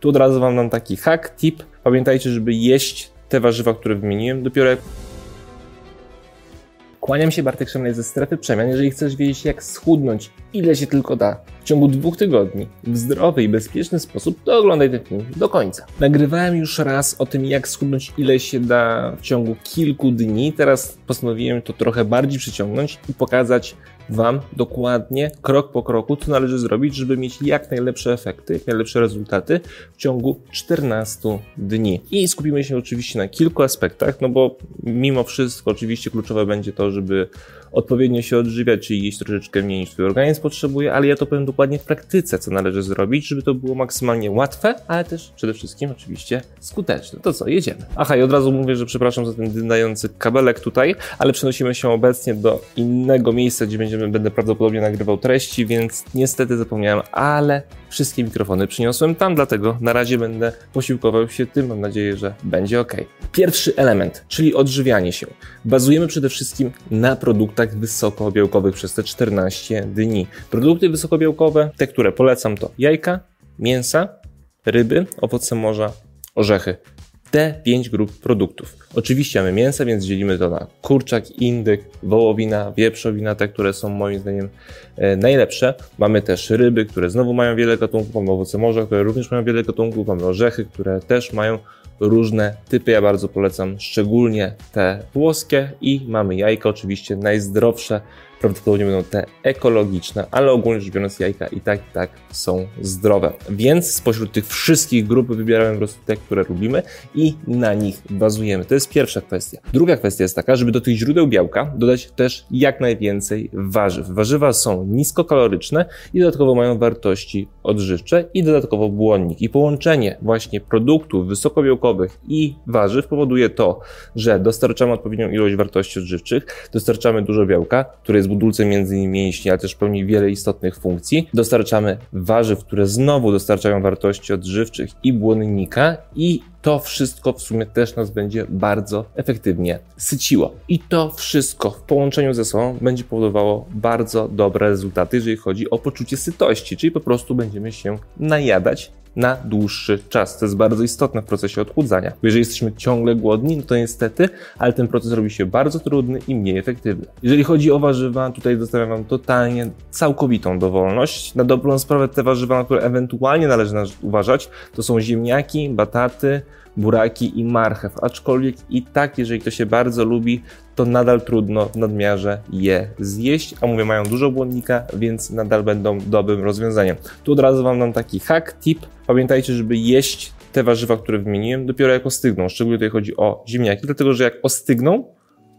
Tu od razu Wam dam taki hack, tip. Pamiętajcie, żeby jeść te warzywa, które wymieniłem, dopiero jak Kłaniam się Bartek Szemlej ze strefy przemian. Jeżeli chcesz wiedzieć, jak schudnąć, ile się tylko da w ciągu dwóch tygodni w zdrowy i bezpieczny sposób, to oglądaj ten film do końca. Nagrywałem już raz o tym, jak schudnąć, ile się da w ciągu kilku dni. Teraz postanowiłem to trochę bardziej przyciągnąć i pokazać Wam dokładnie, krok po kroku, co należy zrobić, żeby mieć jak najlepsze efekty, jak najlepsze rezultaty w ciągu 14 dni. I skupimy się oczywiście na kilku aspektach, no bo mimo wszystko oczywiście kluczowe będzie to, żeby odpowiednio się odżywiać, czyli jeść troszeczkę mniej niż Twój organizm potrzebuje, ale ja to powiem dokładnie w praktyce, co należy zrobić, żeby to było maksymalnie łatwe, ale też przede wszystkim oczywiście skuteczne. To co, jedziemy. Aha, i od razu mówię, że przepraszam za ten dynający kabelek tutaj, ale przenosimy się obecnie do innego miejsca, gdzie będziemy, będę prawdopodobnie nagrywał treści, więc niestety zapomniałem, ale wszystkie mikrofony przyniosłem tam, dlatego na razie będę posiłkował się tym. Mam nadzieję, że będzie ok. Pierwszy element, czyli odżywianie się. Bazujemy przede wszystkim na produktach wysokobiałkowych przez te 14 dni. Produkty wysokobiałkowe, te, które polecam, to jajka, mięsa, ryby, owoce morza, orzechy te pięć grup produktów. Oczywiście mamy mięsa, więc dzielimy to na kurczak, indyk, wołowina, wieprzowina, te, które są moim zdaniem e, najlepsze. Mamy też ryby, które znowu mają wiele gatunków, mamy owoce morza, które również mają wiele gatunków, mamy orzechy, które też mają różne typy. Ja bardzo polecam szczególnie te włoskie i mamy jajka, oczywiście najzdrowsze, prawdopodobnie będą te ekologiczne, ale ogólnie rzecz biorąc jajka i tak i tak są zdrowe. Więc spośród tych wszystkich grup wybieramy po prostu te, które lubimy i na nich bazujemy. To jest pierwsza kwestia. Druga kwestia jest taka, żeby do tych źródeł białka dodać też jak najwięcej warzyw. Warzywa są niskokaloryczne i dodatkowo mają wartości odżywcze i dodatkowo błonnik. I połączenie właśnie produktów wysokobiałkowych i warzyw powoduje to, że dostarczamy odpowiednią ilość wartości odżywczych, dostarczamy dużo białka, które jest budulcem między mięśni, ale też pełni wiele istotnych funkcji. Dostarczamy warzyw, które znowu dostarczają wartości odżywczych i błonnika i to wszystko w sumie też nas będzie bardzo efektywnie syciło. I to wszystko w połączeniu ze sobą będzie powodowało bardzo dobre rezultaty, jeżeli chodzi o poczucie sytości, czyli po prostu będziemy się najadać na dłuższy czas. To jest bardzo istotne w procesie odchudzania. Bo jeżeli jesteśmy ciągle głodni, no to niestety, ale ten proces robi się bardzo trudny i mniej efektywny. Jeżeli chodzi o warzywa, tutaj zostawiam Wam totalnie całkowitą dowolność. Na dobrą sprawę te warzywa, na które ewentualnie należy uważać, to są ziemniaki, bataty, buraki i marchew. Aczkolwiek i tak, jeżeli to się bardzo lubi, to nadal trudno w nadmiarze je zjeść, a mówię, mają dużo błonnika, więc nadal będą dobrym rozwiązaniem. Tu od razu Wam dam taki hack, tip. Pamiętajcie, żeby jeść te warzywa, które wymieniłem, dopiero jak ostygną. Szczególnie tutaj chodzi o ziemniaki, dlatego że jak ostygną,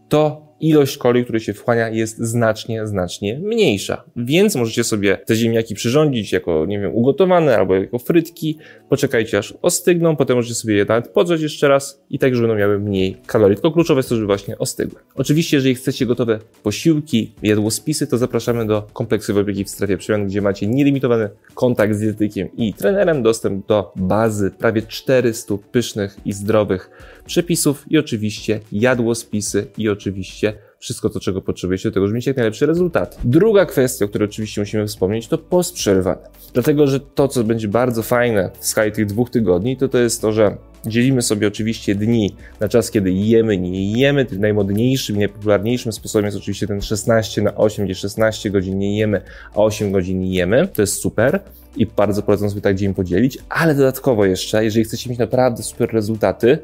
to ilość kalorii, które się wchłania jest znacznie, znacznie mniejsza. Więc możecie sobie te ziemniaki przyrządzić jako, nie wiem, ugotowane albo jako frytki. Poczekajcie aż ostygną, potem możecie sobie je nawet podrzeć jeszcze raz i tak, żeby będą miały mniej kalorii. Tylko kluczowe jest to, żeby właśnie ostygły. Oczywiście, jeżeli chcecie gotowe posiłki, jadłospisy, to zapraszamy do kompleksowej opieki w strefie przemian, gdzie macie nielimitowany kontakt z dietetykiem i trenerem, dostęp do bazy prawie 400 pysznych i zdrowych przepisów i oczywiście jadłospisy i oczywiście wszystko to, czego potrzebujecie do tego, żeby mieć jak najlepsze rezultaty. Druga kwestia, o której oczywiście musimy wspomnieć, to post przerywany. Dlatego, że to, co będzie bardzo fajne w skali tych dwóch tygodni, to to jest to, że Dzielimy sobie oczywiście dni na czas, kiedy jemy, nie jemy. Tym najmodniejszym, najpopularniejszym sposobem jest oczywiście ten 16 na 8, gdzie 16 godzin nie jemy, a 8 godzin jemy. To jest super i bardzo polecam sobie tak dzień podzielić, ale dodatkowo jeszcze, jeżeli chcecie mieć naprawdę super rezultaty,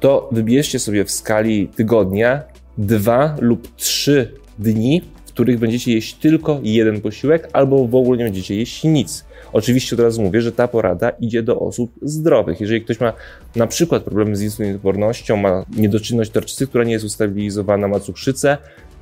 to wybierzcie sobie w skali tygodnia dwa lub trzy dni, w których będziecie jeść tylko jeden posiłek, albo w ogóle nie będziecie jeść nic. Oczywiście od razu mówię, że ta porada idzie do osób zdrowych. Jeżeli ktoś ma na przykład problemy z insulinopornością, ma niedoczynność tarczycy, która nie jest ustabilizowana, ma cukrzycę,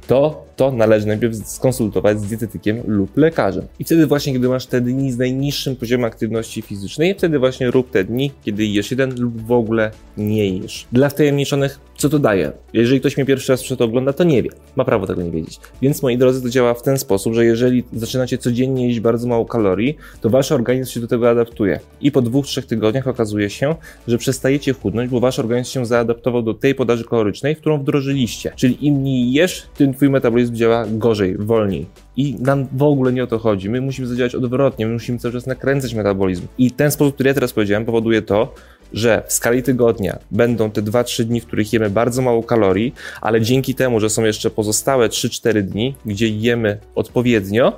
to to należy najpierw skonsultować z dietetykiem lub lekarzem. I wtedy właśnie, kiedy masz te dni z najniższym poziomem aktywności fizycznej, wtedy właśnie rób te dni, kiedy jesz jeden lub w ogóle nie jesz. Dla wtajemniczonych Co to daje? Jeżeli ktoś mnie pierwszy raz to ogląda, to nie wie. Ma prawo tego nie wiedzieć. Więc moi drodzy, to działa w ten sposób, że jeżeli zaczynacie codziennie jeść bardzo mało kalorii, to wasz organizm się do tego adaptuje. I po dwóch, trzech tygodniach okazuje się, że przestajecie chudnąć, bo wasz organizm się zaadaptował do tej podaży kalorycznej, którą wdrożyliście. Czyli im mniej jesz, tym twój metabolizm działa gorzej, wolniej. I nam w ogóle nie o to chodzi. My musimy zadziałać odwrotnie, my musimy cały czas nakręcać metabolizm. I ten sposób, który ja teraz powiedziałem, powoduje to, że w skali tygodnia będą te 2-3 dni, w których jemy bardzo mało kalorii, ale dzięki temu, że są jeszcze pozostałe 3-4 dni, gdzie jemy odpowiednio,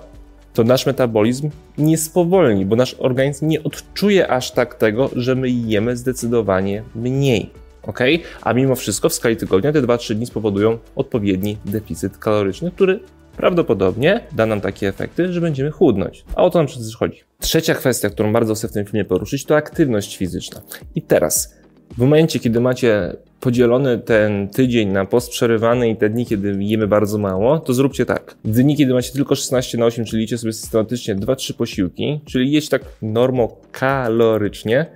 to nasz metabolizm nie spowolni, bo nasz organizm nie odczuje aż tak tego, że my jemy zdecydowanie mniej. Ok? A mimo wszystko w skali tygodnia te 2-3 dni spowodują odpowiedni deficyt kaloryczny, który prawdopodobnie da nam takie efekty, że będziemy chudnąć. A o to nam przecież chodzi. Trzecia kwestia, którą bardzo chcę w tym filmie poruszyć, to aktywność fizyczna. I teraz, w momencie, kiedy macie podzielony ten tydzień na post przerywany i te dni, kiedy jemy bardzo mało, to zróbcie tak. Dni, kiedy macie tylko 16 na 8, czyli licie sobie systematycznie 2-3 posiłki, czyli jeść tak normokalorycznie,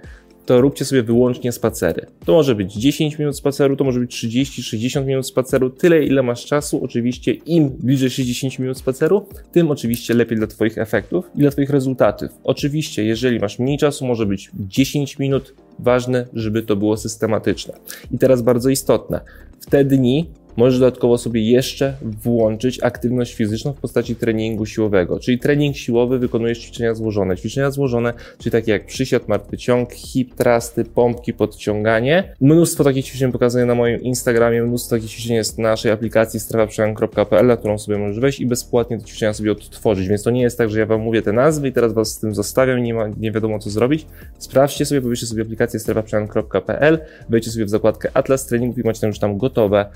to róbcie sobie wyłącznie spacery. To może być 10 minut spaceru, to może być 30-60 minut spaceru, tyle ile masz czasu. Oczywiście im bliżej 60 minut spaceru, tym oczywiście lepiej dla Twoich efektów i dla Twoich rezultatów. Oczywiście, jeżeli masz mniej czasu, może być 10 minut, ważne, żeby to było systematyczne. I teraz bardzo istotne, w te dni Możesz dodatkowo sobie jeszcze włączyć aktywność fizyczną w postaci treningu siłowego. Czyli trening siłowy wykonujesz ćwiczenia złożone. Ćwiczenia złożone, czyli takie jak przysiad, martwy ciąg, hip trusty, pompki, podciąganie. Mnóstwo takich ćwiczeń pokazuję na moim Instagramie, mnóstwo takich ćwiczeń jest w naszej aplikacji strefaprzemian.pl, na którą sobie możesz wejść i bezpłatnie te ćwiczenia sobie odtworzyć. Więc to nie jest tak, że ja Wam mówię te nazwy i teraz Was z tym zostawiam i nie, ma, nie wiadomo co zrobić. Sprawdźcie sobie, pobierzcie sobie aplikację strefaprzemian.pl, wejdźcie sobie w zakładkę Atlas Treningów i macie tam już tam gotowe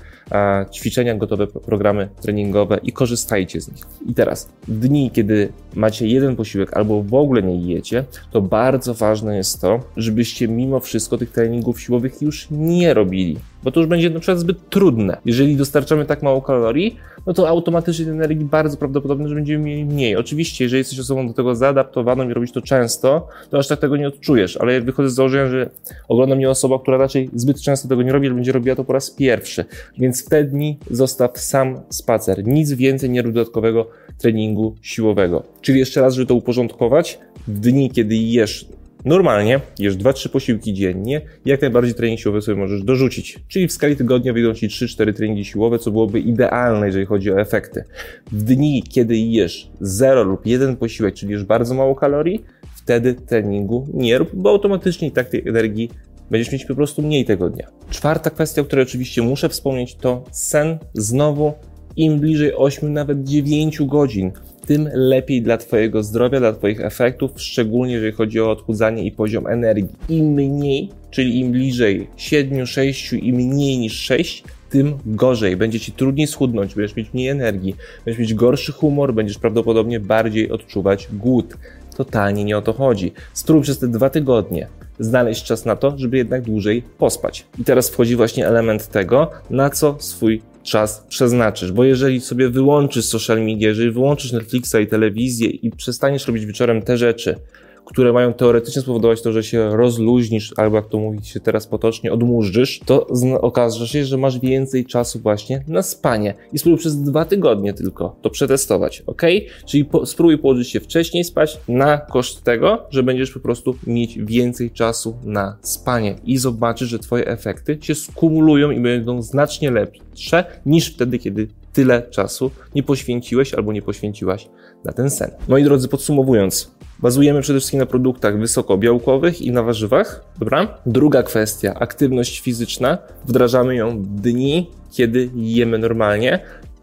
ćwiczenia, gotowe programy treningowe i korzystajcie z nich. I teraz, dni, kiedy macie jeden posiłek albo w ogóle nie jecie, to bardzo ważne jest to, żebyście mimo wszystko tych treningów siłowych już nie robili bo to już będzie na przykład zbyt trudne. Jeżeli dostarczamy tak mało kalorii, no to automatycznie energii bardzo prawdopodobne, że będziemy mieli mniej. Oczywiście, jeżeli jesteś osobą do tego zaadaptowaną i robisz to często, to aż tak tego nie odczujesz, ale wychodzę z założenia, że ogląda mnie osoba, która raczej zbyt często tego nie robi, ale będzie robiła to po raz pierwszy. Więc w te dni zostaw sam spacer. Nic więcej nie rób dodatkowego treningu siłowego. Czyli jeszcze raz, żeby to uporządkować, w dni, kiedy jesz Normalnie jesz 2-3 posiłki dziennie, jak najbardziej trening siłowy sobie możesz dorzucić. Czyli w skali tygodnia wyjdą Ci 3-4 treningi siłowe, co byłoby idealne, jeżeli chodzi o efekty. W dni, kiedy jesz 0 lub 1 posiłek, czyli jesz bardzo mało kalorii, wtedy treningu nie rób, bo automatycznie i tak tej energii będziesz mieć po prostu mniej tego dnia. Czwarta kwestia, o której oczywiście muszę wspomnieć, to sen. Znowu, im bliżej 8, nawet 9 godzin tym lepiej dla Twojego zdrowia, dla Twoich efektów, szczególnie jeżeli chodzi o odchudzanie i poziom energii. Im mniej, czyli im bliżej 7, 6 i mniej niż 6, tym gorzej. Będzie Ci trudniej schudnąć, będziesz mieć mniej energii, będziesz mieć gorszy humor, będziesz prawdopodobnie bardziej odczuwać głód. Totalnie nie o to chodzi. Spróbuj przez te dwa tygodnie znaleźć czas na to, żeby jednak dłużej pospać. I teraz wchodzi właśnie element tego, na co swój czas przeznaczysz, bo jeżeli sobie wyłączysz social media, jeżeli wyłączysz Netflixa i telewizję i przestaniesz robić wieczorem te rzeczy, które mają teoretycznie spowodować to, że się rozluźnisz, albo jak to mówi się teraz potocznie, odmurzysz, to okaże się, że masz więcej czasu właśnie na spanie. I spróbuj przez dwa tygodnie tylko to przetestować, ok? Czyli po, spróbuj położyć się wcześniej spać na koszt tego, że będziesz po prostu mieć więcej czasu na spanie i zobaczysz, że twoje efekty się skumulują i będą znacznie lepsze niż wtedy, kiedy tyle czasu nie poświęciłeś albo nie poświęciłaś na ten sen. Moi drodzy, podsumowując, Bazujemy przede wszystkim na produktach wysokobiałkowych i na warzywach. Dobra? Druga kwestia, aktywność fizyczna. Wdrażamy ją w dni, kiedy jemy normalnie.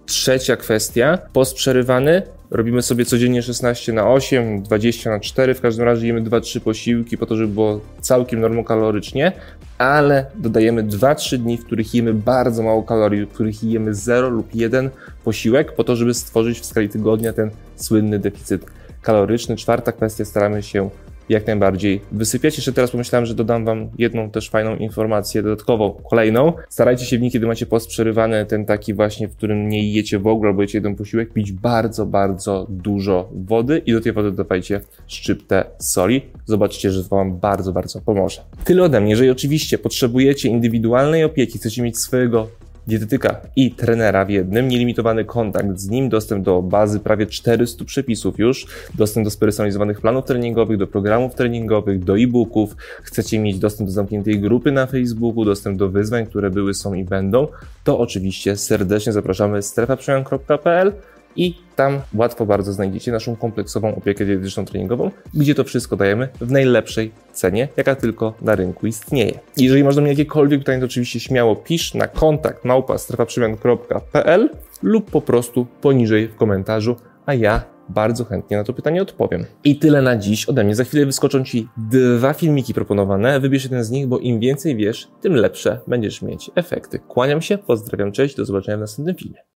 Trzecia kwestia, post przerywany. Robimy sobie codziennie 16 na 8, 20 na 4, w każdym razie jemy 2-3 posiłki po to, żeby było całkiem normokalorycznie, ale dodajemy 2-3 dni, w których jemy bardzo mało kalorii, w których jemy 0 lub 1 posiłek po to, żeby stworzyć w skali tygodnia ten słynny deficyt kaloryczny. Czwarta kwestia, staramy się jak najbardziej wysypiać. Jeszcze teraz pomyślałem, że dodam Wam jedną też fajną informację dodatkową, kolejną. Starajcie się w niej, kiedy macie post przerywany, ten taki właśnie, w którym nie jecie w ogóle, albo jecie jeden posiłek, pić bardzo, bardzo dużo wody i do tej wody dodawajcie szczyptę soli. Zobaczycie, że to Wam bardzo, bardzo pomoże. Tyle ode mnie. Jeżeli oczywiście potrzebujecie indywidualnej opieki, chcecie mieć swojego dietetyka i trenera w jednym, nielimitowany kontakt z nim, dostęp do bazy prawie 400 przepisów już, dostęp do spersonalizowanych planów treningowych, do programów treningowych, do e-booków, chcecie mieć dostęp do zamkniętej grupy na Facebooku, dostęp do wyzwań, które były, są i będą, to oczywiście serdecznie zapraszamy. Strefaprzemian.pl i tam łatwo bardzo znajdziecie naszą kompleksową opiekę dietetyczną treningową, gdzie to wszystko dajemy w najlepszej cenie, jaka tylko na rynku istnieje. Jeżeli masz do mnie jakiekolwiek pytanie, to oczywiście śmiało pisz na kontakt małpa strefaprzemian.pl lub po prostu poniżej w komentarzu, a ja bardzo chętnie na to pytanie odpowiem. I tyle na dziś ode mnie. Za chwilę wyskoczą Ci dwa filmiki proponowane. Wybierz jeden z nich, bo im więcej wiesz, tym lepsze będziesz mieć efekty. Kłaniam się, pozdrawiam, cześć, do zobaczenia w następnym filmie.